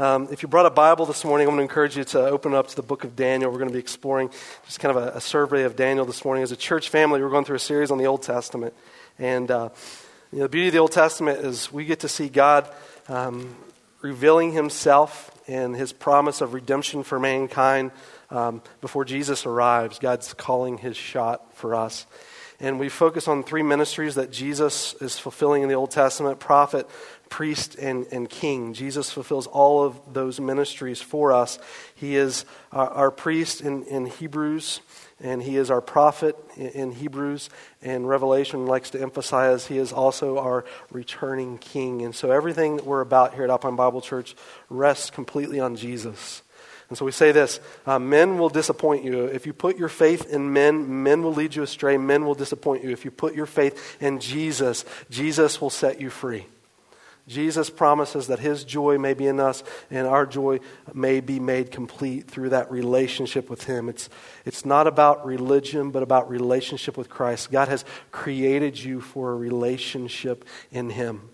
Um, if you brought a Bible this morning, I'm going to encourage you to open up to the book of Daniel. We're going to be exploring just kind of a, a survey of Daniel this morning. As a church family, we're going through a series on the Old Testament. And uh, you know, the beauty of the Old Testament is we get to see God um, revealing himself and his promise of redemption for mankind um, before Jesus arrives. God's calling his shot for us. And we focus on three ministries that Jesus is fulfilling in the Old Testament prophet, priest, and, and king. Jesus fulfills all of those ministries for us. He is our, our priest in, in Hebrews, and he is our prophet in, in Hebrews. And Revelation likes to emphasize he is also our returning king. And so everything that we're about here at Alpine Bible Church rests completely on Jesus. And so we say this uh, men will disappoint you. If you put your faith in men, men will lead you astray. Men will disappoint you. If you put your faith in Jesus, Jesus will set you free. Jesus promises that his joy may be in us and our joy may be made complete through that relationship with him. It's, it's not about religion, but about relationship with Christ. God has created you for a relationship in him.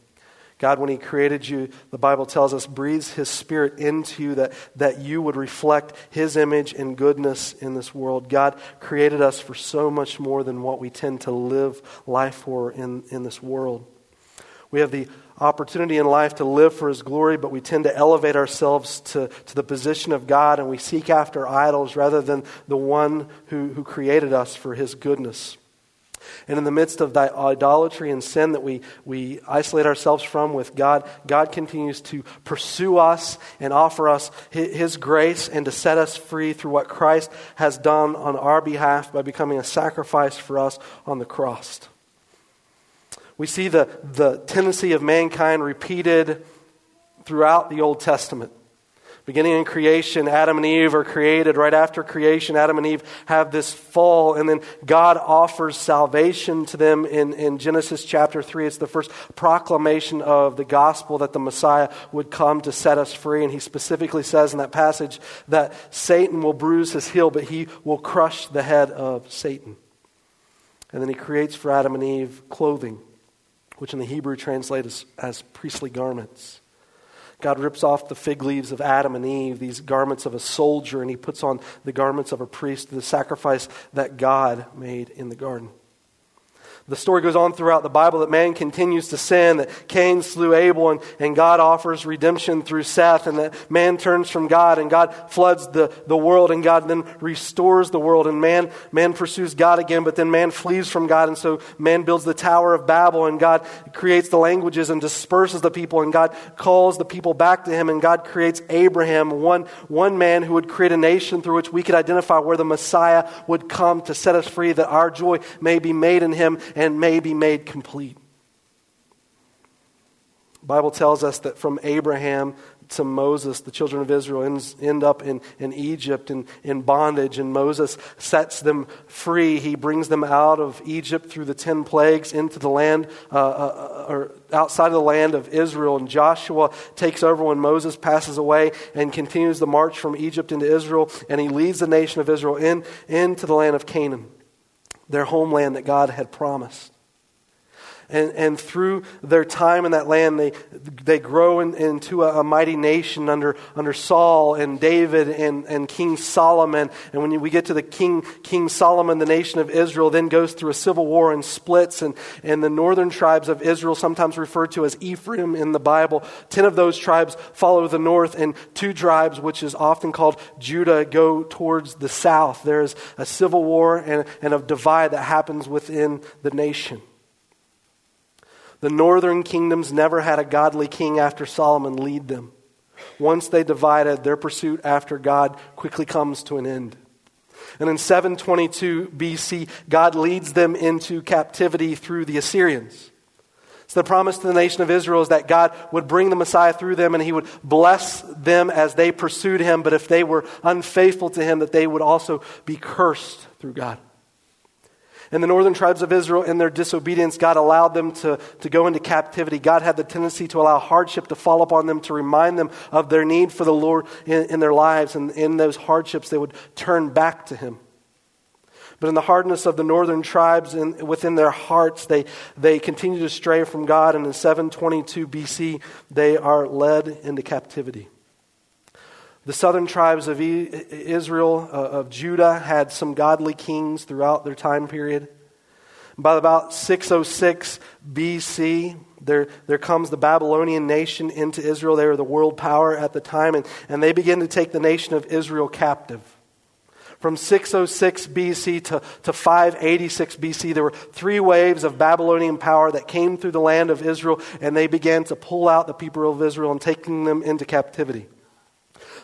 God, when He created you, the Bible tells us, breathes His Spirit into you that, that you would reflect His image and goodness in this world. God created us for so much more than what we tend to live life for in, in this world. We have the opportunity in life to live for His glory, but we tend to elevate ourselves to, to the position of God and we seek after idols rather than the one who, who created us for His goodness. And in the midst of that idolatry and sin that we, we isolate ourselves from with God, God continues to pursue us and offer us His grace and to set us free through what Christ has done on our behalf by becoming a sacrifice for us on the cross. We see the, the tendency of mankind repeated throughout the Old Testament. Beginning in creation, Adam and Eve are created. Right after creation, Adam and Eve have this fall, and then God offers salvation to them in, in Genesis chapter 3. It's the first proclamation of the gospel that the Messiah would come to set us free. And he specifically says in that passage that Satan will bruise his heel, but he will crush the head of Satan. And then he creates for Adam and Eve clothing, which in the Hebrew translates as, as priestly garments. God rips off the fig leaves of Adam and Eve, these garments of a soldier, and he puts on the garments of a priest, the sacrifice that God made in the garden. The story goes on throughout the Bible that man continues to sin, that Cain slew Abel, and, and God offers redemption through Seth, and that man turns from God, and God floods the, the world, and God then restores the world, and man, man pursues God again, but then man flees from God, and so man builds the Tower of Babel, and God creates the languages and disperses the people, and God calls the people back to him, and God creates Abraham, one, one man who would create a nation through which we could identify where the Messiah would come to set us free, that our joy may be made in him and may be made complete. The Bible tells us that from Abraham to Moses, the children of Israel ends, end up in, in Egypt in, in bondage, and Moses sets them free. He brings them out of Egypt through the ten plagues into the land, uh, uh, or outside of the land of Israel. And Joshua takes over when Moses passes away and continues the march from Egypt into Israel, and he leads the nation of Israel in, into the land of Canaan their homeland that God had promised. And, and through their time in that land, they, they grow in, into a, a, mighty nation under, under Saul and David and, and King Solomon. And when we get to the King, King Solomon, the nation of Israel then goes through a civil war and splits. And, and the northern tribes of Israel, sometimes referred to as Ephraim in the Bible, ten of those tribes follow the north, and two tribes, which is often called Judah, go towards the south. There's a civil war and, and a divide that happens within the nation. The northern kingdoms never had a godly king after Solomon lead them. Once they divided, their pursuit after God quickly comes to an end. And in 722 BC, God leads them into captivity through the Assyrians. So the promise to the nation of Israel is that God would bring the Messiah through them and he would bless them as they pursued him, but if they were unfaithful to him, that they would also be cursed through God. And the northern tribes of Israel, in their disobedience, God allowed them to, to go into captivity. God had the tendency to allow hardship to fall upon them to remind them of their need for the Lord in, in their lives. And in those hardships, they would turn back to Him. But in the hardness of the northern tribes in, within their hearts, they, they continue to stray from God. And in 722 BC, they are led into captivity. The southern tribes of Israel, uh, of Judah, had some godly kings throughout their time period. By about 606 BC, there, there comes the Babylonian nation into Israel. They were the world power at the time, and, and they begin to take the nation of Israel captive. From 606 BC to, to 586 BC, there were three waves of Babylonian power that came through the land of Israel, and they began to pull out the people of Israel and taking them into captivity.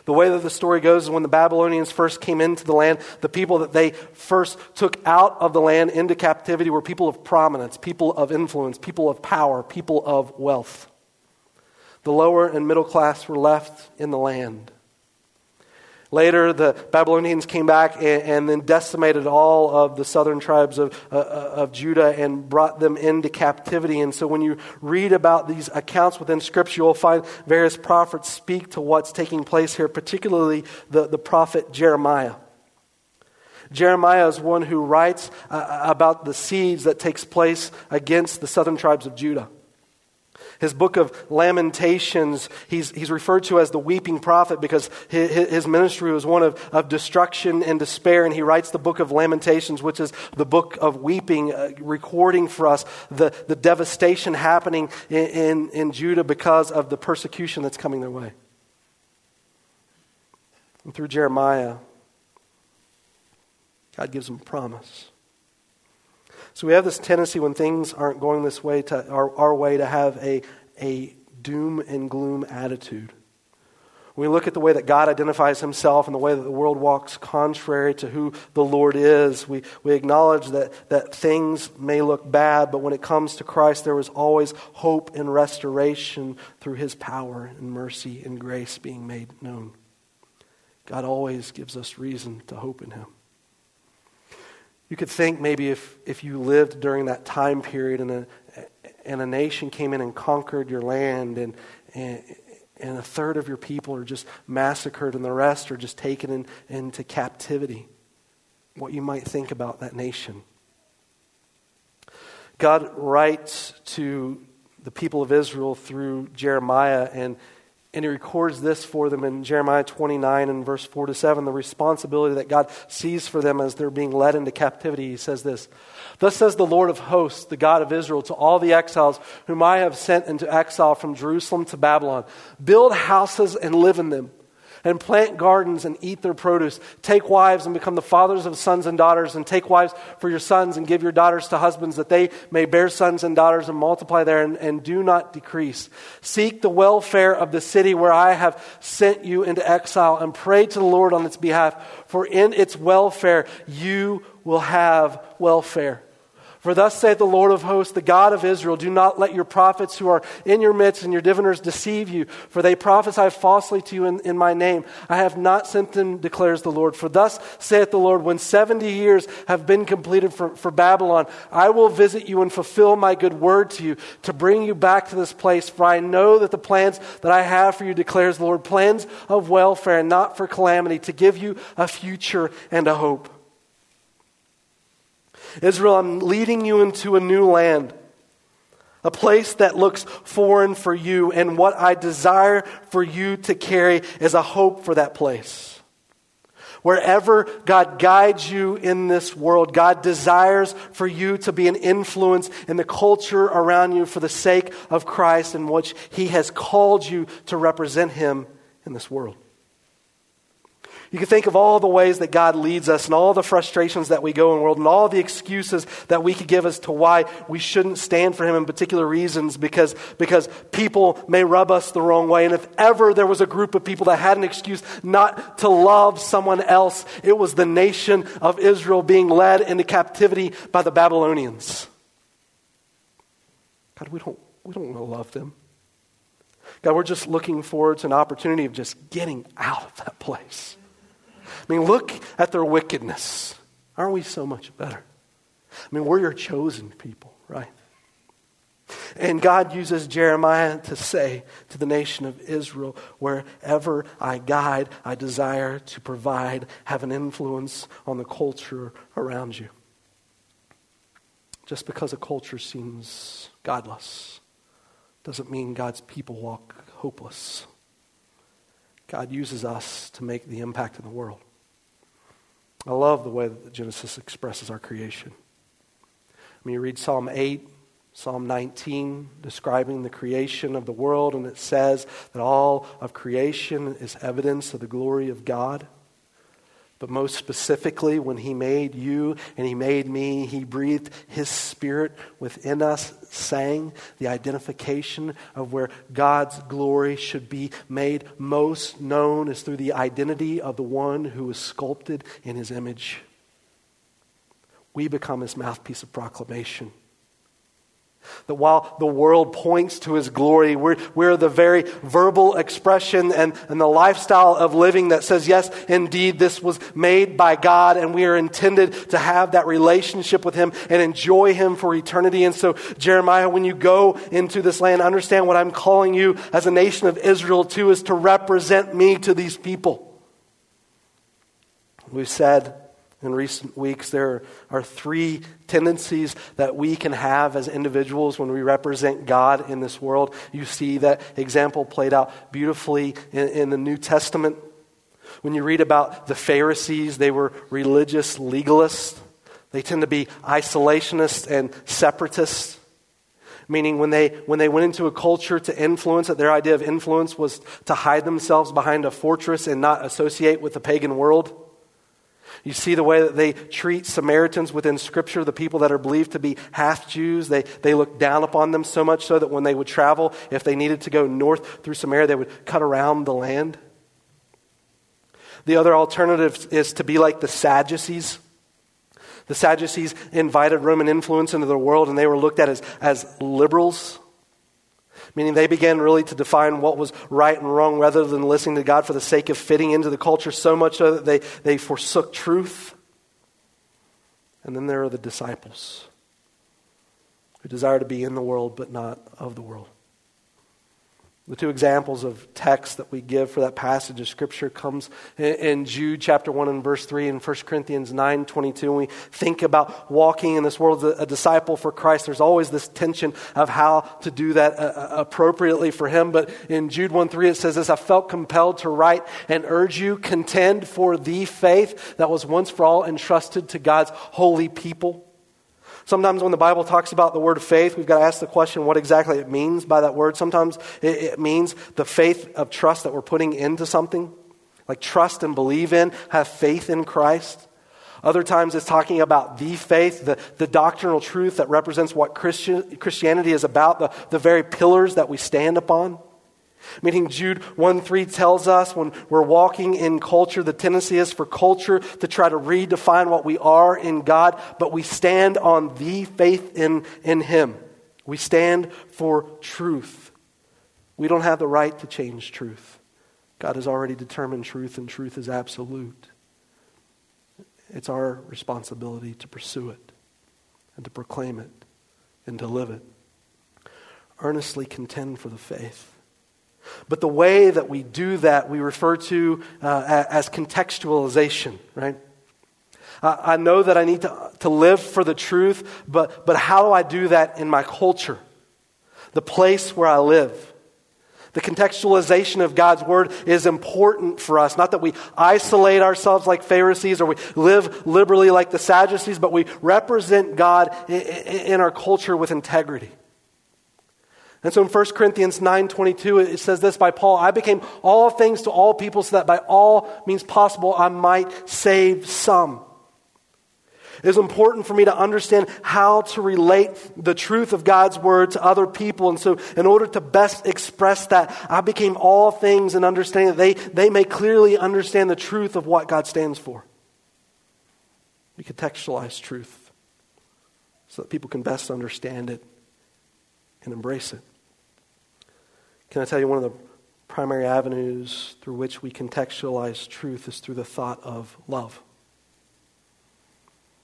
The way that the story goes is when the Babylonians first came into the land, the people that they first took out of the land into captivity were people of prominence, people of influence, people of power, people of wealth. The lower and middle class were left in the land. Later, the Babylonians came back and, and, then decimated all of the southern tribes of, uh, uh, of Judah and brought them into captivity. And so, when you read about these accounts within Scripture, you'll find various prophets speak to what's taking place here, particularly the, the prophet Jeremiah. Jeremiah is one who writes uh, about the siege that takes place against the southern tribes of Judah. His book of Lamentations, he's, he's referred to as the weeping prophet because his, his ministry was one of, of destruction and despair. And he writes the book of Lamentations, which is the book of weeping, uh, recording for us the, the devastation happening in, in, in Judah because of the persecution that's coming their way. And through Jeremiah, God gives them a promise. So we have this tendency when things aren't going this way to our, our way to have a, a doom and gloom attitude. We look at the way that God identifies himself and the way that the world walks contrary to who the Lord is, we, we acknowledge that, that things may look bad, but when it comes to Christ, there is always hope and restoration through his power and mercy and grace being made known. God always gives us reason to hope in him. You could think maybe if, if you lived during that time period and a, and a nation came in and conquered your land and, and, and a third of your people are just massacred and the rest are just taken in, into captivity, what you might think about that nation. God writes to the people of Israel through Jeremiah, and and he records this for them in Jeremiah 29 and verse 4 to 7, the responsibility that God sees for them as they're being led into captivity. He says this Thus says the Lord of hosts, the God of Israel, to all the exiles whom I have sent into exile from Jerusalem to Babylon Build houses and live in them and plant gardens and eat their produce. Take wives and become the fathers of sons and daughters, and take wives for your sons and give your daughters to husbands that they may bear sons and daughters and multiply there and, and do not decrease. Seek the welfare of the city where I have sent you into exile and pray to the Lord on its behalf, for in its welfare you will have welfare. For thus saith the Lord of hosts, the God of Israel, do not let your prophets who are in your midst and your diviners deceive you, for they prophesy falsely to you in, in, my name. I have not sent them, declares the Lord. For thus saith the Lord, when 70 years have been completed for, for Babylon, I will visit you and fulfill my good word to you to bring you back to this place. For I know that the plans that I have for you, declares the Lord, plans of welfare and not for calamity, to give you a future and a hope. Israel, I'm leading you into a new land, a place that looks foreign for you, and what I desire for you to carry is a hope for that place. Wherever God guides you in this world, God desires for you to be an influence in the culture around you for the sake of Christ in which He has called you to represent Him in this world. You can think of all the ways that God leads us and all the frustrations that we go in the world and all the excuses that we could give as to why we shouldn't stand for Him in particular reasons because, because people may rub us the wrong way. And if ever there was a group of people that had an excuse not to love someone else, it was the nation of Israel being led into captivity by the Babylonians. God, we don't, we don't want to love them. God, we're just looking forward to an opportunity of just getting out of that place. I mean, look at their wickedness. Aren't we so much better? I mean, we're your chosen people, right? And God uses Jeremiah to say to the nation of Israel, wherever I guide, I desire to provide, have an influence on the culture around you. Just because a culture seems godless doesn't mean God's people walk hopeless. God uses us to make the impact in the world. I love the way that Genesis expresses our creation. I mean, you read Psalm 8, Psalm 19, describing the creation of the world, and it says that all of creation is evidence of the glory of God. But most specifically, when He made you and He made me, He breathed His Spirit within us, saying the identification of where God's glory should be made most known is through the identity of the one who was sculpted in His image. We become His mouthpiece of proclamation. That while the world points to his glory, we're, we're the very verbal expression and, and the lifestyle of living that says, yes, indeed, this was made by God, and we are intended to have that relationship with him and enjoy him for eternity. And so, Jeremiah, when you go into this land, understand what I'm calling you as a nation of Israel to is to represent me to these people. We've said in recent weeks, there are three tendencies that we can have as individuals when we represent God in this world. You see that example played out beautifully in, in the New Testament. When you read about the Pharisees, they were religious legalists. They tend to be isolationists and separatists. Meaning, when they, when they went into a culture to influence it, their idea of influence was to hide themselves behind a fortress and not associate with the pagan world. You see the way that they treat Samaritans within Scripture, the people that are believed to be half Jews. They, they look down upon them so much so that when they would travel, if they needed to go north through Samaria, they would cut around the land. The other alternative is to be like the Sadducees. The Sadducees invited Roman influence into their world, and they were looked at as, as liberals meaning they began really to define what was right and wrong rather than listening to God for the sake of fitting into the culture so much so that they, they forsook truth. And then there are the disciples who desire to be in the world but not of the world. The two examples of text that we give for that passage of Scripture comes in Jude chapter 1 and verse 3 and 1 Corinthians 9 22. When we think about walking in this world as a disciple for Christ, there's always this tension of how to do that uh, uh, appropriately for Him. But in Jude 1 3, it says this I felt compelled to write and urge you, contend for the faith that was once for all entrusted to God's holy people. Sometimes when the Bible talks about the word of faith, we've got to ask the question what exactly it means by that word. Sometimes it, it means the faith of trust that we're putting into something, like trust and believe in, have faith in Christ. Other times it's talking about the faith, the, the doctrinal truth that represents what Christian, Christianity is about, the, the very pillars that we stand upon. Meaning, Jude 1 3 tells us when we're walking in culture, the tendency is for culture to try to redefine what we are in God, but we stand on the faith in, in Him. We stand for truth. We don't have the right to change truth. God has already determined truth, and truth is absolute. It's our responsibility to pursue it and to proclaim it and to live it. Earnestly contend for the faith but the way that we do that, we refer to uh, as contextualization, right? I know that I need to, to live for the truth, but, but how do I do that in my culture? The place where I live. The contextualization of God's word is important for us. Not that we isolate ourselves like Pharisees or we live liberally like the Sadducees, but we represent God in our culture with integrity. And so in 1 Corinthians 9:22 it says this by Paul, I became all things to all people so that by all means possible I might save some. It is important for me to understand how to relate the truth of God's word to other people. And so, in order to best express that, I became all things and understanding that they, they may clearly understand the truth of what God stands for. We contextualize truth so that people can best understand it and embrace it. Can I tell you one of the primary avenues through which we contextualize truth is through the thought of love.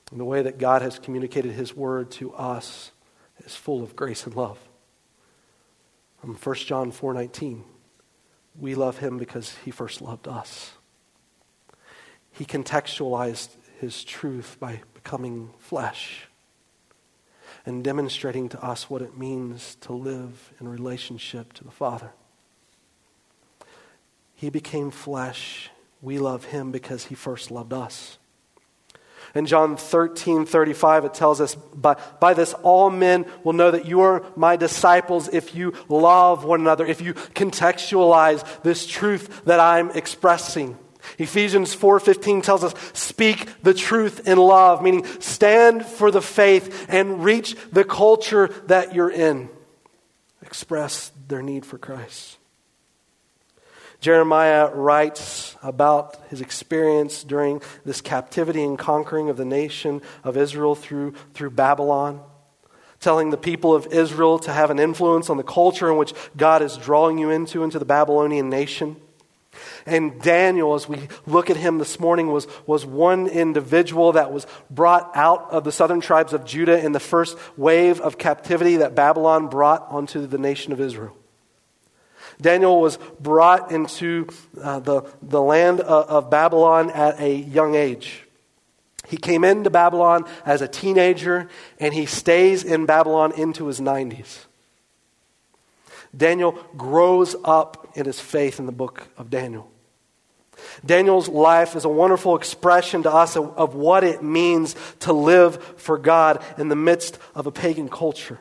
And the way that God has communicated his word to us is full of grace and love. From 1 John 4:19, we love him because he first loved us. He contextualized his truth by becoming flesh and demonstrating to us what it means to live in relationship to the Father. He became flesh. We love him because he first loved us. In John 13, 35, it tells us, by, by this all men will know that you are my disciples if you love one another, if you contextualize this truth that I'm expressing. Ephesians 4:15 tells us speak the truth in love meaning stand for the faith and reach the culture that you're in express their need for Christ Jeremiah writes about his experience during this captivity and conquering of the nation of Israel through, through Babylon, telling the people of Israel to have an influence on the culture in which God is drawing you into, into the Babylonian nation. And Daniel, as we look at him this morning, was, was one individual that was brought out of the southern tribes of Judah in the first wave of captivity that Babylon brought onto the nation of Israel. Daniel was brought into uh, the, the land of, of Babylon at a young age. He came into Babylon as a teenager, and he stays in Babylon into his 90s. Daniel grows up in his faith in the book of Daniel. Daniel's life is a wonderful expression to us of, of, what it means to live for God in the midst of a pagan culture.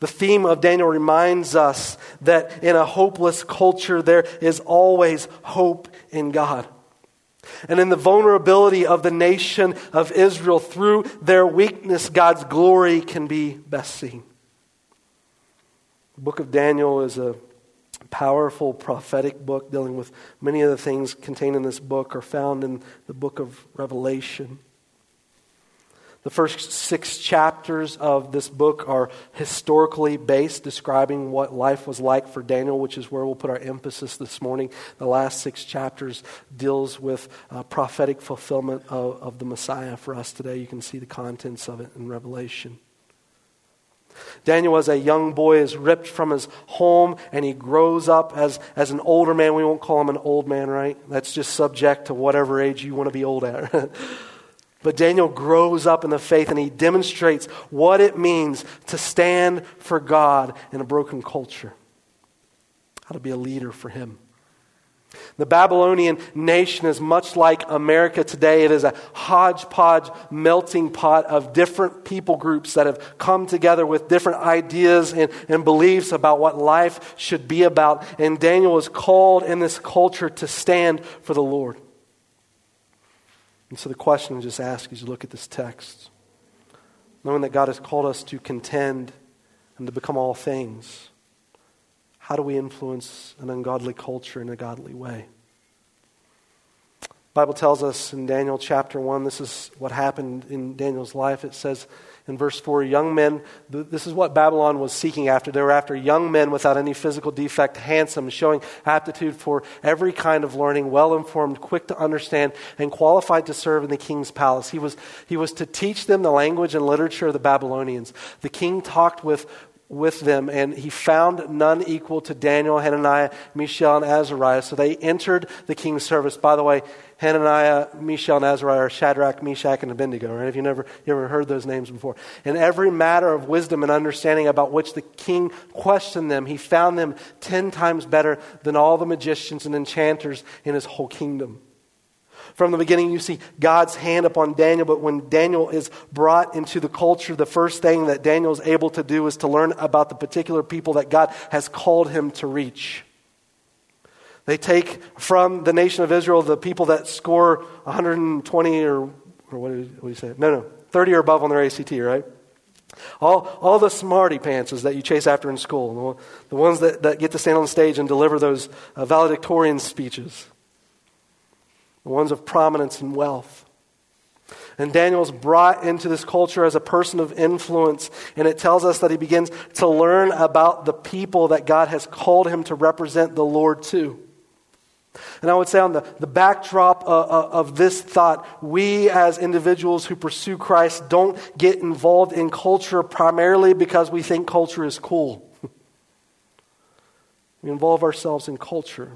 The theme of Daniel reminds us that in a hopeless culture, there is always hope in God. And in the vulnerability of the nation of Israel, through their weakness, God's glory can be best seen. The book of Daniel is a powerful prophetic book dealing with many of the things contained in this book are found in the book of Revelation. The first six chapters of this book are historically based, describing what life was like for Daniel, which is where we'll put our emphasis this morning. The last six chapters deals with uh, prophetic fulfillment of, of the Messiah for us today. You can see the contents of it in Revelation. Daniel, as a young boy, is ripped from his home and he grows up as, as an older man. We won't call him an old man, right? That's just subject to whatever age you want to be old at. But Daniel grows up in the faith and he demonstrates what it means to stand for God in a broken culture. How to be a leader for him. The Babylonian nation is much like America today. It is a hodgepodge melting pot of different people groups that have come together with different ideas and, and beliefs about what life should be about. And Daniel is called in this culture to stand for the Lord. And so the question I just ask as you look at this text, knowing that God has called us to contend and to become all things, how do we influence an ungodly culture in a godly way? The Bible tells us in Daniel chapter 1, this is what happened in Daniel's life. It says, in verse 4 young men, this is what Babylon was seeking after. They were after young men without any physical defect, handsome, showing aptitude for every kind of learning, well informed, quick to understand, and qualified to serve in the king's palace. He was, he was to teach them the language and literature of the Babylonians. The king talked with, with them, and he found none equal to Daniel, Hananiah, Mishael, and Azariah. So they entered the king's service. By the way, Hananiah, Mishael, and Azariah are Shadrach, Meshach, and Abednego, right? Have you never you ever heard those names before? In every matter of wisdom and understanding about which the king questioned them, he found them ten times better than all the magicians and enchanters in his whole kingdom. From the beginning, you see God's hand upon Daniel, but when Daniel is brought into the culture, the first thing that Daniel is able to do is to learn about the particular people that God has called him to reach. They take from the nation of Israel the people that score 120 or, or what, do you, what do you say? No, no, 30 or above on their ACT, right? All, all the smarty pantses that you chase after in school, the ones that, that get to stand on stage and deliver those uh, valedictorian speeches, the ones of prominence and wealth. And Daniel's brought into this culture as a person of influence, and it tells us that he begins to learn about the people that God has called him to represent the Lord to. And I would say, on the, the backdrop of, of this thought, we as individuals who pursue Christ don't get involved in culture primarily because we think culture is cool. we involve ourselves in culture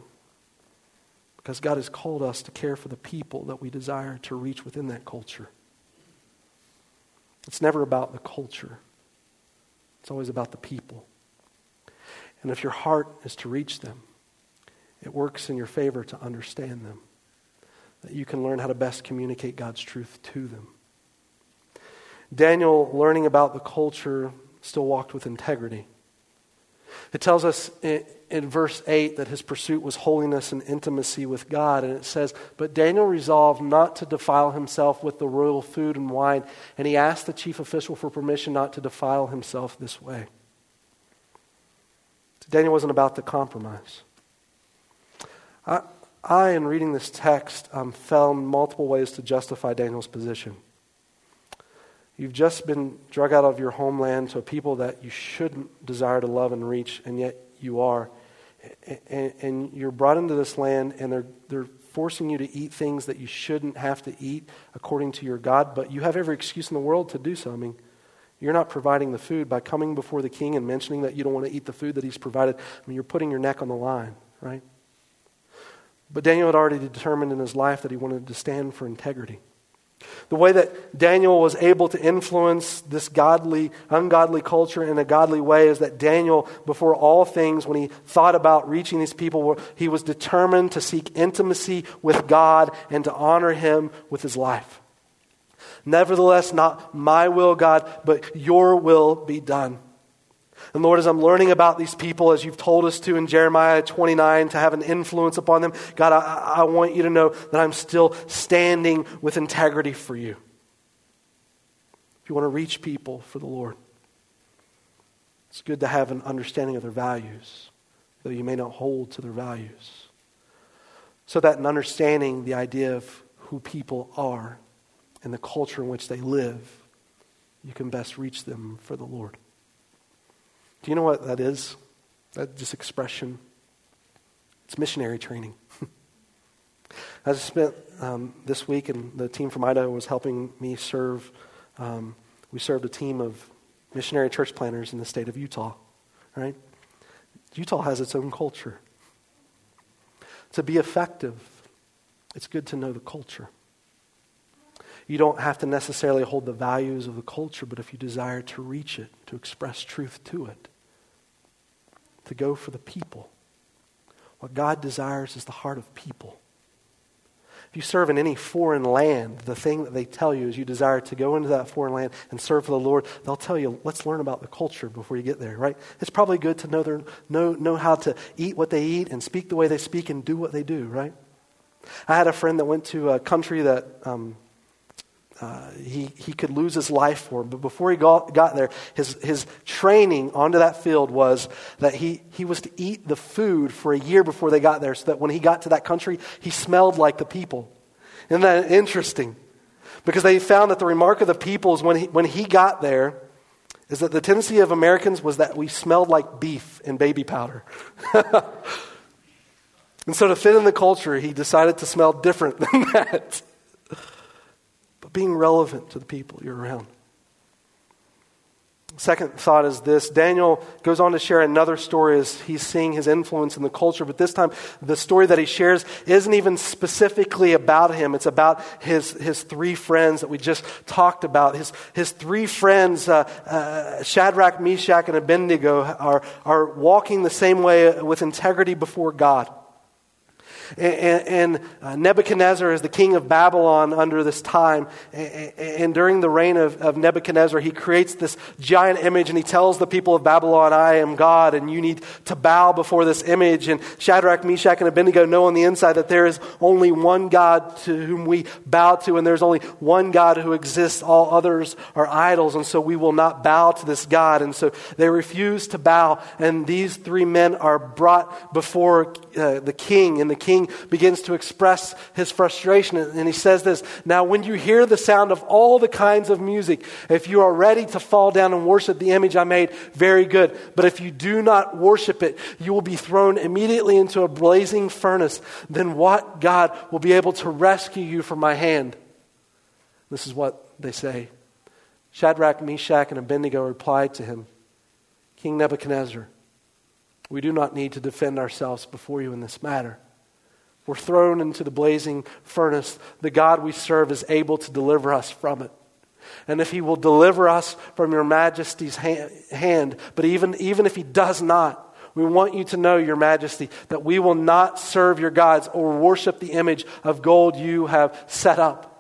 because God has called us to care for the people that we desire to reach within that culture. It's never about the culture, it's always about the people. And if your heart is to reach them, it works in your favor to understand them, that you can learn how to best communicate God's truth to them. Daniel, learning about the culture, still walked with integrity. It tells us in, in, verse 8 that his pursuit was holiness and intimacy with God. And it says, But Daniel resolved not to defile himself with the royal food and wine, and he asked the chief official for permission not to defile himself this way. So Daniel wasn't about to compromise. I, I in reading this text, um, found multiple ways to justify Daniel's position. You've just been drug out of your homeland to a people that you shouldn't desire to love and reach, and yet you are. And, and, you're brought into this land, and they're, they're forcing you to eat things that you shouldn't have to eat according to your God, but you have every excuse in the world to do so. I mean, you're not providing the food by coming before the king and mentioning that you don't want to eat the food that he's provided. I mean, you're putting your neck on the line, right? But Daniel had already determined in his life that he wanted to stand for integrity. The way that Daniel was able to influence this godly, ungodly culture in a godly way is that Daniel, before all things, when he thought about reaching these people, he was determined to seek intimacy with God and to honor him with his life. Nevertheless, not my will, God, but your will be done. And Lord, as I'm learning about these people, as you've told us to in Jeremiah 29, to have an influence upon them, God, I, I want you to know that I'm still standing with integrity for you. If you want to reach people for the Lord, it's good to have an understanding of their values, though you may not hold to their values. So that in understanding the idea of who people are and the culture in which they live, you can best reach them for the Lord. Do you know what that is? That just expression. It's missionary training. I spent um, this week, and the team from Idaho was helping me serve. Um, we served a team of missionary church planners in the state of Utah, right? Utah has its own culture. To be effective, it's good to know the culture. You don't have to necessarily hold the values of the culture, but if you desire to reach it, to express truth to it, to go for the people. What God desires is the heart of people. If you serve in any foreign land, the thing that they tell you is you desire to go into that foreign land and serve for the Lord, they'll tell you, let's learn about the culture before you get there, right? It's probably good to know, their, know, know how to eat what they eat and speak the way they speak and do what they do, right? I had a friend that went to a country that um, uh, he, he could lose his life for. But before he got, got there, his, his training onto that field was that he, he was to eat the food for a year before they got there so that when he got to that country, he smelled like the people. Isn't that interesting? Because they found that the remark of the people is when he, when he got there, is that the tendency of Americans was that we smelled like beef and baby powder. and so to fit in the culture, he decided to smell different than that being relevant to the people you're around. Second thought is this Daniel goes on to share another story as he's seeing his influence in the culture, but this time the story that he shares isn't even specifically about him. It's about his, his three friends that we just talked about. His, his three friends, uh, uh, Shadrach, Meshach, and Abednego, are, are walking the same way with integrity before God. And, uh, Nebuchadnezzar is the king of Babylon under this time. And, and during the reign of, of, Nebuchadnezzar, he creates this giant image and he tells the people of Babylon, I am God, and you need to bow before this image. And Shadrach, Meshach, and Abednego know on the inside that there is only one God to whom we bow to, and there's only one God who exists. All others are idols, and so we will not bow to this God. And so they refuse to bow, and these three men are brought before uh, the king, and the king king begins to express his frustration. And he says this Now, when you hear the sound of all the kinds of music, if you are ready to fall down and worship the image I made, very good. But if you do not worship it, you will be thrown immediately into a blazing furnace. Then what God will be able to rescue you from my hand? This is what they say. Shadrach, Meshach, and Abednego replied to him King Nebuchadnezzar, we do not need to defend ourselves before you in this matter. We're thrown into the blazing furnace. The God we serve is able to deliver us from it. And if he will deliver us from your majesty's hand, but even, even if he does not, We want you to know, Your Majesty, that we will not serve your gods or worship the image of gold you have set up.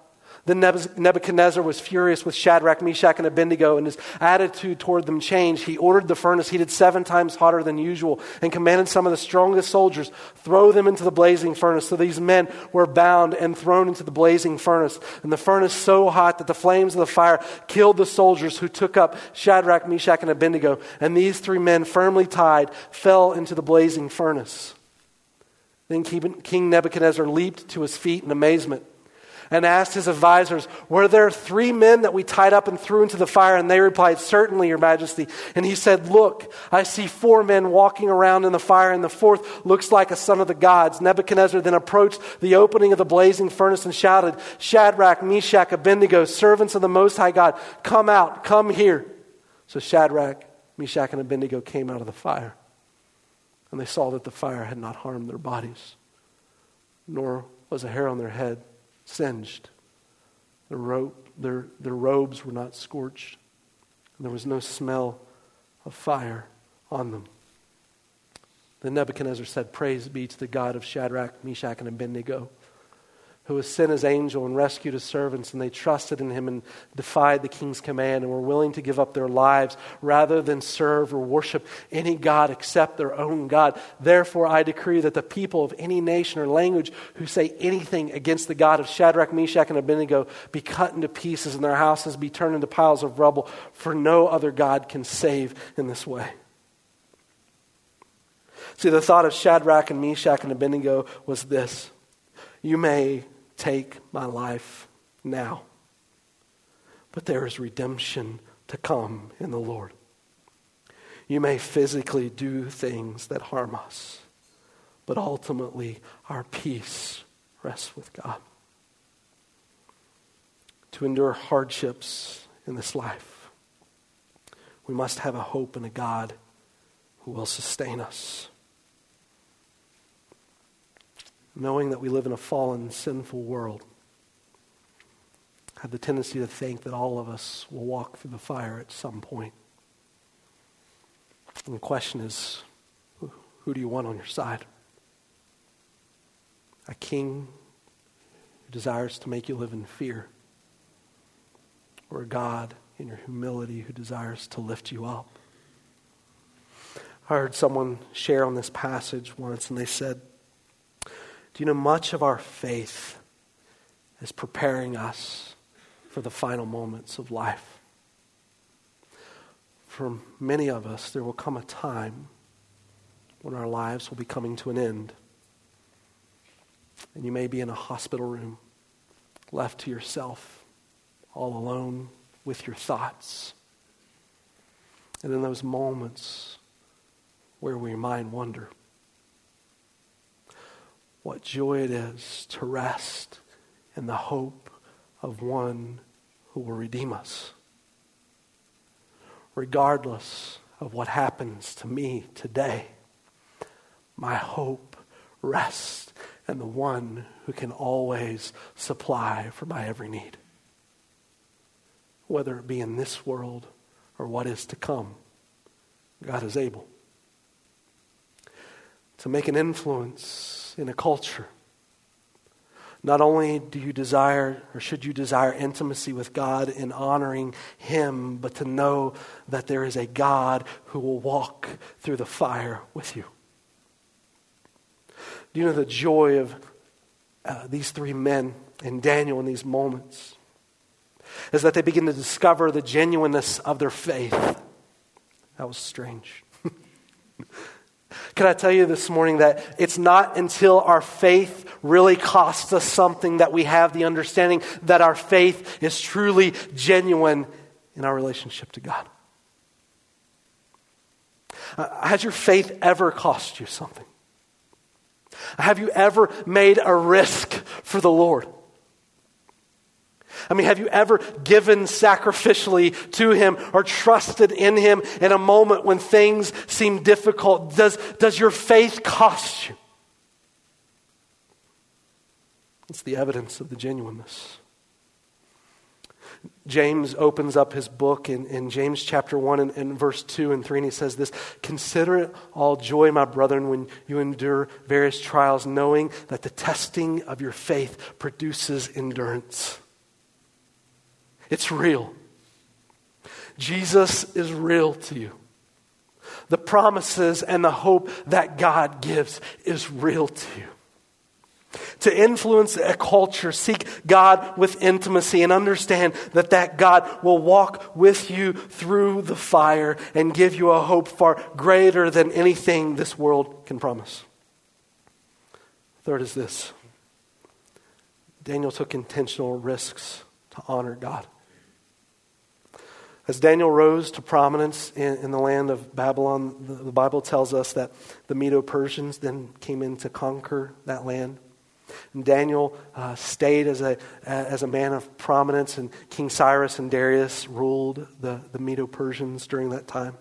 Then Nebuchadnezzar was furious with Shadrach, Meshach, and Abednego, and his attitude toward them changed. He ordered the furnace heated seven times hotter than usual and commanded some of the strongest soldiers throw them into the blazing furnace. So these men were bound and thrown into the blazing furnace. And the furnace so hot that the flames of the fire killed the soldiers who took up Shadrach, Meshach, and Abednego. And these three men, firmly tied, fell into the blazing furnace. Then King Nebuchadnezzar leaped to his feet in amazement and asked his advisors, Were there three men that we tied up and threw into the fire? And they replied, Certainly, Your Majesty. And he said, Look, I see four men walking around in the fire, and the fourth looks like a son of the gods. Nebuchadnezzar then approached the opening of the blazing furnace and shouted, Shadrach, Meshach, Abednego, servants of the Most High God, come out, come here. So Shadrach, Meshach, and Abednego came out of the fire, and they saw that the fire had not harmed their bodies, nor was a hair on their head singed. Their, ro- their, their robes were not scorched. And there was no smell of fire on them. Then Nebuchadnezzar said, Praise be to the God of Shadrach, Meshach, and Abednego who was sent as angel and rescued his servants, and they trusted in him and defied the king's command and were willing to give up their lives rather than serve or worship any God except their own God. Therefore, I decree that the people of any nation or language who say anything against the God of Shadrach, Meshach, and Abednego be cut into pieces and their houses be turned into piles of rubble, for no other God can save in this way. See, the thought of Shadrach and Meshach and Abednego was this. You may Take my life now. But there is redemption to come in the Lord. You may physically do things that harm us, but ultimately our peace rests with God. To endure hardships in this life, we must have a hope in a God who will sustain us knowing that we live in a fallen, sinful world, have the tendency to think that all of us will walk through the fire at some point. And the question is who do you want on your side? A king who desires to make you live in fear, or a God in your humility who desires to lift you up? I heard someone share on this passage once, and they said, do you know much of our faith is preparing us for the final moments of life? For many of us, there will come a time when our lives will be coming to an end. And you may be in a hospital room, left to yourself, all alone with your thoughts. And in those moments where we might wonder, what joy it is to rest in the hope of one who will redeem us. Regardless of what happens to me today, my hope rests in the one who can always supply for my every need. Whether it be in this world or what is to come, God is able to make an influence in a culture. Not only do you desire or should you desire intimacy with God in honoring Him, but to know that there is a God who will walk through the fire with you. Do you know the joy of uh, these three men and Daniel in these moments? Is that they begin to discover the genuineness of their faith. That was strange. Can I tell you this morning that it's not until our faith really costs us something that we have the understanding that our faith is truly genuine in our relationship to God? Uh, has your faith ever cost you something? Have you ever made a risk for the Lord? I mean, have you ever given sacrificially to Him or trusted in Him in a moment when things seem difficult? Does, does your faith cost you? It's the evidence of the genuineness. James opens up his book in, in James chapter 1 and, and, verse 2 and 3, and he says this Consider it all joy, my brethren, when you endure various trials, knowing that the testing of your faith produces endurance. It's real. Jesus is real to you. The promises and the hope that God gives is real to you to influence a culture, seek God with intimacy and understand that that God will walk with you through the fire and give you a hope far greater than anything this world can promise. Third is this Daniel took intentional risks to honor God. As Daniel rose to prominence in, in the land of Babylon, the, the Bible tells us that the Medo Persians then came in to conquer that land. And Daniel uh, stayed as a, as a man of prominence, and King Cyrus and Darius ruled the, the Medo Persians during that time.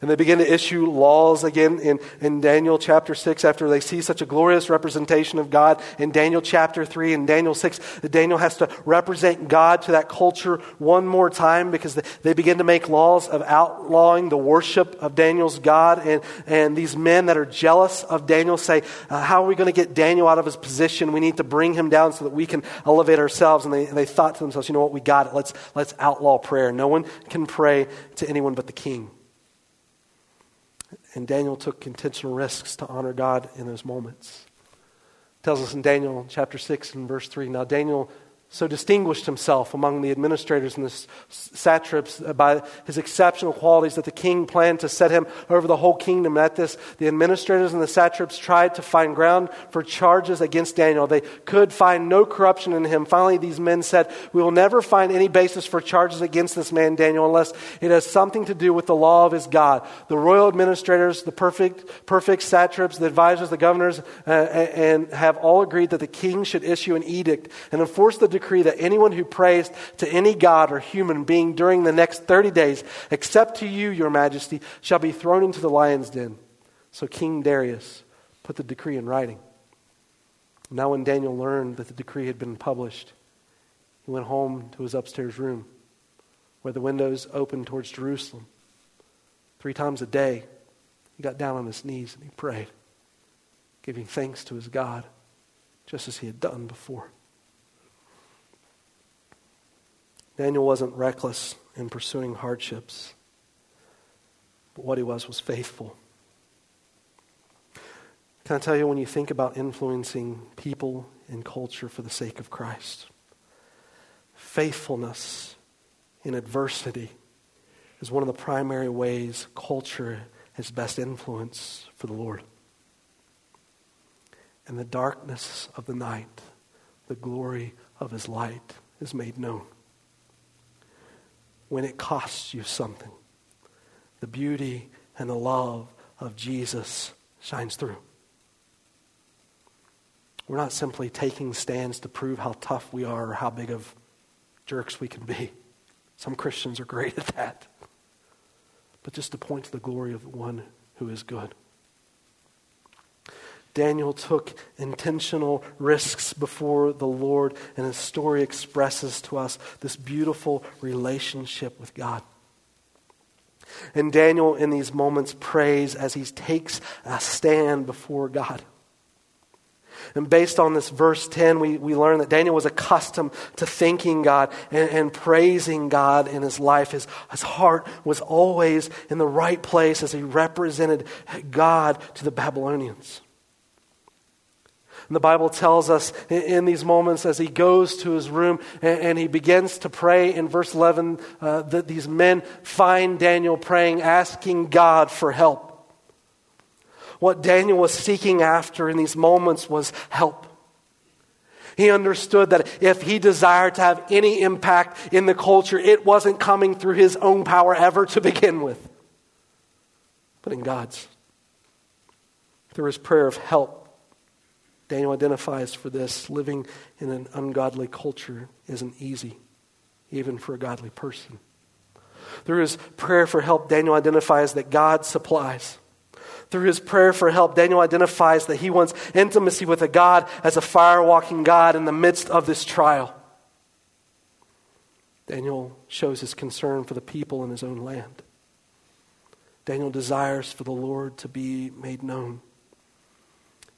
And they begin to issue laws again in, in Daniel chapter 6 after they see such a glorious representation of God. In Daniel chapter 3 and Daniel 6, Daniel has to represent God to that culture one more time because they, begin to make laws of outlawing the worship of Daniel's God. And, and these men that are jealous of Daniel say, uh, How are we going to get Daniel out of his position? We need to bring him down so that we can elevate ourselves. And they, they thought to themselves, You know what? We got it. Let's, let's outlaw prayer. No one can pray to anyone but the king. And Daniel took intentional risks to honor God in those moments. It tells us in Daniel chapter 6 and verse 3. Now, Daniel so distinguished himself among the administrators and the satraps by his exceptional qualities that the king planned to set him over the whole kingdom. At this, the administrators and the satraps tried to find ground for charges against Daniel. They could find no corruption in him. Finally, these men said, We will never find any basis for charges against this man, Daniel, unless it has something to do with the law of his God. The royal administrators, the perfect, perfect satraps, the advisors, the governors, uh, and have all agreed that the king should issue an edict and enforce the decree decree that anyone who prays to any god or human being during the next 30 days, except to you, your majesty, shall be thrown into the lion's den. So King Darius put the decree in writing. Now, when Daniel learned that the decree had been published, he went home to his upstairs room where the windows opened towards Jerusalem. Three times a day, he got down on his knees and he prayed, giving thanks to his God, just as he had done before. Daniel wasn't reckless in pursuing hardships, but what he was was faithful. Can I tell you, when you think about influencing people and culture for the sake of Christ, faithfulness in adversity is one of the primary ways culture has best influence for the Lord. In the darkness of the night, the glory of his light is made known when it costs you something. The beauty and the love of Jesus shines through. We're not simply taking stands to prove how tough we are or how big of jerks we can be. Some Christians are great at that. But just to point to the glory of the one who is good. Daniel took intentional risks before the Lord, and his story expresses to us this beautiful relationship with God. And Daniel, in these moments, prays as he takes a stand before God. And based on this verse 10, we, we learn that Daniel was accustomed to thanking God and, and praising God in his life. His, his heart was always in the right place as he represented God to the Babylonians. And the Bible tells us in, these moments as he goes to his room and, and he begins to pray in verse 11 uh, that these men find Daniel praying, asking God for help. What Daniel was seeking after in these moments was help. He understood that if he desired to have any impact in the culture, it wasn't coming through his own power ever to begin with, but in God's. Through his prayer of help Daniel identifies for this living in an ungodly culture isn't easy, even for a godly person. Through his prayer for help, Daniel identifies that God supplies. Through his prayer for help, Daniel identifies that he wants intimacy with a God as a fire walking God in the midst of this trial. Daniel shows his concern for the people in his own land. Daniel desires for the Lord to be made known.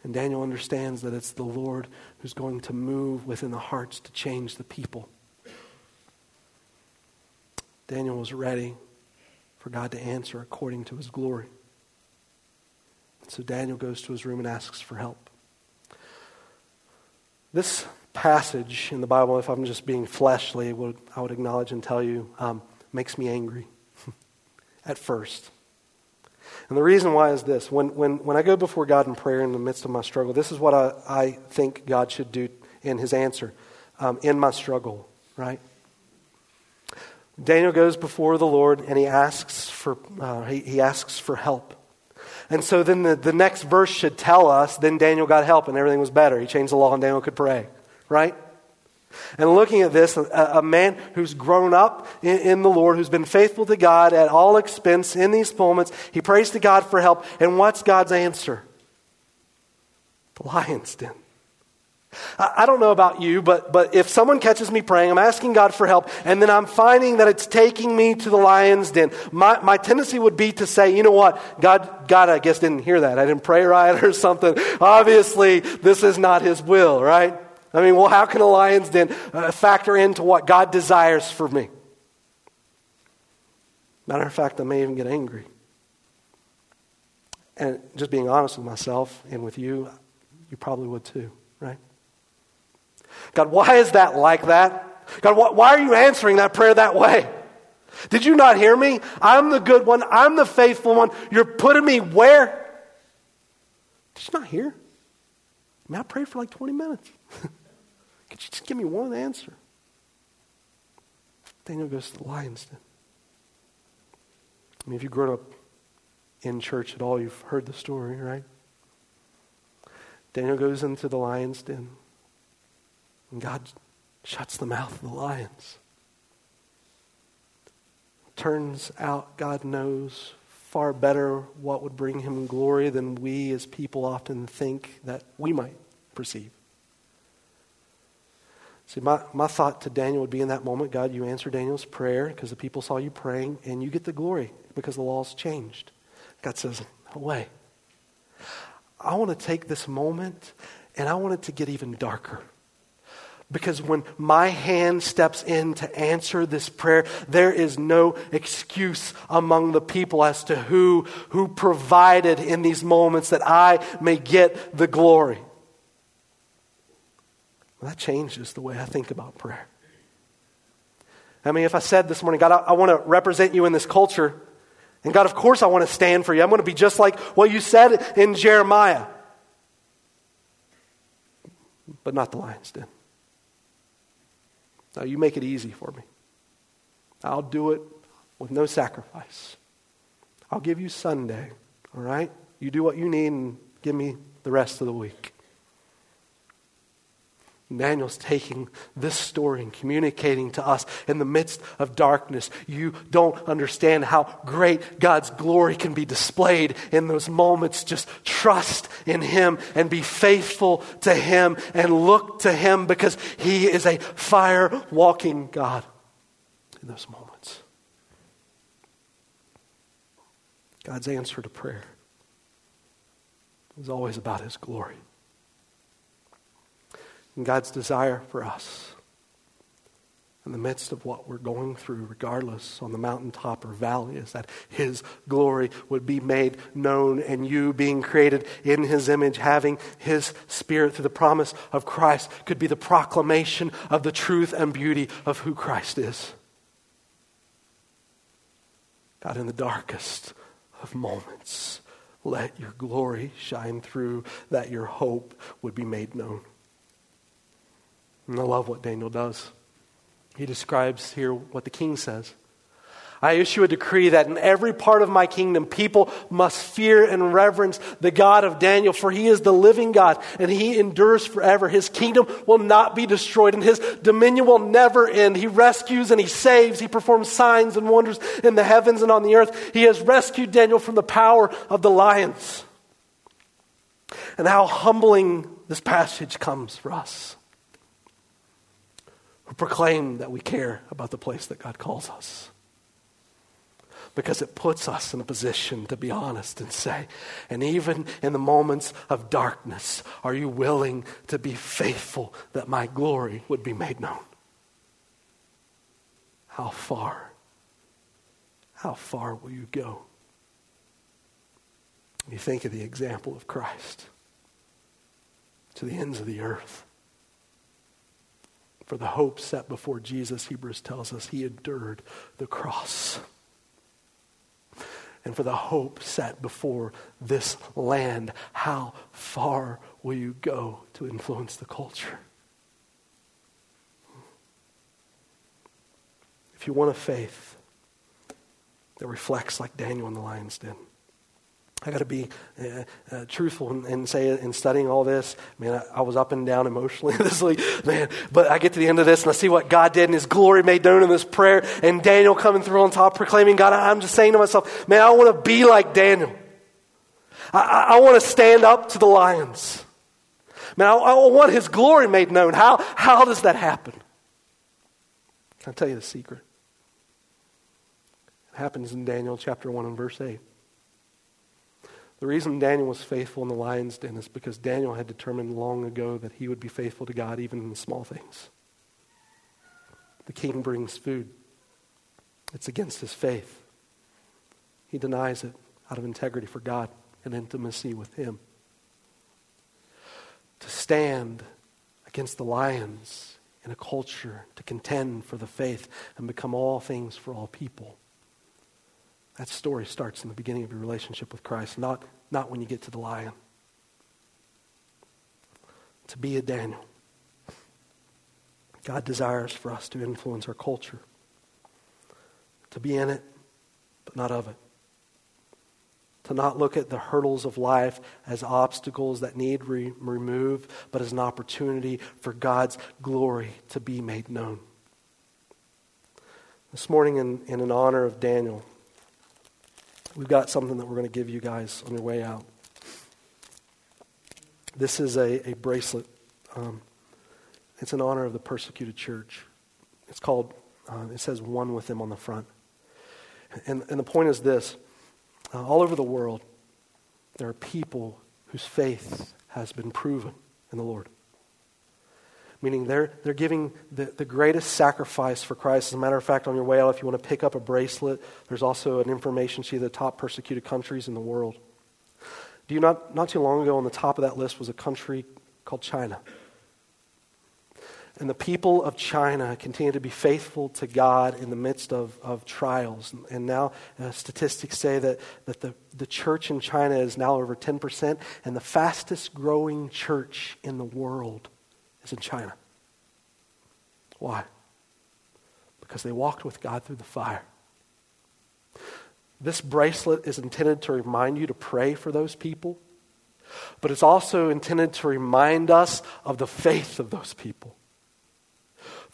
And Daniel understands that it's the Lord who's going to move within the hearts to change the people. Daniel was ready for God to answer according to his glory. So Daniel goes to his room and asks for help. This passage in the Bible, if I'm just being fleshly, I would acknowledge and tell you, um, makes me angry at first. And the reason why is this when, when, when I go before God in prayer in the midst of my struggle, this is what I, I think God should do in his answer um, in my struggle, right? Daniel goes before the Lord and he asks for, uh, he, he asks for help. And so then the, the next verse should tell us then Daniel got help and everything was better. He changed the law and Daniel could pray, right? And looking at this, a, a man who's grown up in, in, the Lord, who's been faithful to God at all expense in these moments, he prays to God for help. And what's God's answer? The lion's den. I, I don't know about you, but, but if someone catches me praying, I'm asking God for help, and then I'm finding that it's taking me to the lion's den, my, my tendency would be to say, you know what, God, God, I guess didn't hear that. I didn't pray right or something. Obviously, this is not his will, right? I mean, well, how can a lion's den uh, factor into what God desires for me? Matter of fact, I may even get angry. And just being honest with myself and with you, you probably would too, right? God, why is that like that? God, why are you answering that prayer that way? Did you not hear me? I'm the good one. I'm the faithful one. You're putting me where? Did you not hear? I mean, I prayed for like 20 minutes. Could you just give me one answer? Daniel goes to the lion's den. I mean, if you've grown up in church at all, you've heard the story, right? Daniel goes into the lion's den, and God shuts the mouth of the lions. Turns out God knows far better what would bring him glory than we as people often think that we might perceive. See, my, my thought to Daniel would be in that moment God, you answer Daniel's prayer because the people saw you praying, and you get the glory because the law's changed. God says, No way. I want to take this moment and I want it to get even darker. Because when my hand steps in to answer this prayer, there is no excuse among the people as to who, who provided in these moments that I may get the glory. That changes the way I think about prayer. I mean, if I said this morning, God, I, I want to represent you in this culture, and God, of course, I want to stand for you. I'm going to be just like what you said in Jeremiah. But not the lion's den. Now, you make it easy for me. I'll do it with no sacrifice. I'll give you Sunday, all right? You do what you need and give me the rest of the week. Daniel's taking this story and communicating to us in the midst of darkness. You don't understand how great God's glory can be displayed in those moments. Just trust in Him and be faithful to Him and look to Him because He is a fire walking God in those moments. God's answer to prayer is always about His glory. And God's desire for us in the midst of what we're going through, regardless on the mountaintop or valley, is that His glory would be made known, and you, being created in His image, having His Spirit through the promise of Christ, could be the proclamation of the truth and beauty of who Christ is. God, in the darkest of moments, let your glory shine through, that your hope would be made known. And I love what Daniel does. He describes here what the king says. I issue a decree that in every part of my kingdom, people must fear and reverence the God of Daniel, for he is the living God and he endures forever. His kingdom will not be destroyed and his dominion will never end. He rescues and he saves. He performs signs and wonders in the heavens and on the earth. He has rescued Daniel from the power of the lions. And how humbling this passage comes for us. Who proclaim that we care about the place that God calls us. Because it puts us in a position to be honest and say, and even in the moments of darkness, are you willing to be faithful that my glory would be made known? How far? How far will you go? You think of the example of Christ to the ends of the earth. For the hope set before Jesus, Hebrews tells us, he endured the cross. And for the hope set before this land, how far will you go to influence the culture? If you want a faith that reflects like Daniel in the lion's den, I got to be uh, uh, truthful and, and, say in studying all this, man, I, I was up and down emotionally this week, man. But I get to the end of this and I see what God did and His glory made known in this prayer, and Daniel coming through on top, proclaiming God. I'm just saying to myself, man, I want to be like Daniel. I, I, I want to stand up to the lions. Man, I, want His glory made known. How how does that happen? Can I tell you the secret? It happens in Daniel chapter one and verse eight. The reason Daniel was faithful in the lion's den is because Daniel had determined long ago that he would be faithful to God even in the small things. The king brings food, it's against his faith. He denies it out of integrity for God and intimacy with him. To stand against the lions in a culture, to contend for the faith and become all things for all people that story starts in the beginning of your relationship with Christ, not, not when you get to the lion. To be a Daniel. God desires for us to influence our culture, to be in it, but not of it. To not look at the hurdles of life as obstacles that need re- removed, but as an opportunity for God's glory to be made known. This morning, in, in honor of Daniel, we've got something that we're going to give you guys on your way out. This is a, a bracelet. Um, it's in honor of the persecuted church. It's called, uh, it says one with them on the front. And, and the point is this uh, all over the world, there are people whose faith has been proven in the Lord meaning they're, they're giving the, the greatest sacrifice for Christ. As a matter of fact, on your way out, if you want to pick up a bracelet, there's also an information sheet of the top persecuted countries in the world. Do you not, not too long ago on the top of that list was a country called China. And the people of China continue to be faithful to God in the midst of, of trials. And now uh, statistics say that, that the, the church in China is now over 10%, and the fastest growing church in the world is in China. Why? Because they walked with God through the fire. This bracelet is intended to remind you to pray for those people, but it's also intended to remind us of the faith of those people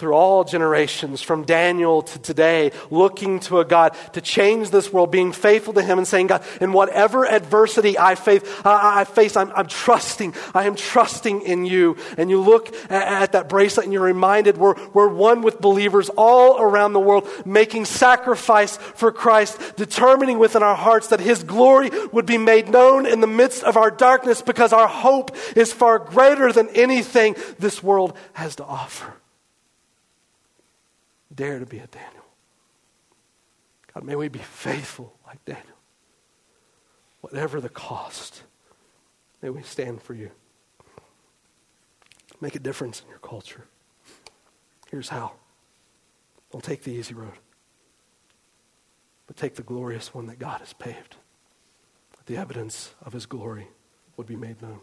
through all generations, from Daniel to today, looking to a God to change this world, being faithful to Him and saying, God, in whatever adversity I face, uh, I face I'm, I'm, trusting. I am trusting in you. And you look at, at that bracelet and you're reminded we're, we're one with believers all around the world, making sacrifice for Christ, determining within our hearts that His glory would be made known in the midst of our darkness because our hope is far greater than anything this world has to offer. Dare to be a Daniel. God, may we be faithful like Daniel. Whatever the cost, may we stand for you. Make a difference in your culture. Here's how. Don't take the easy road, but take the glorious one that God has paved. The evidence of his glory would be made known.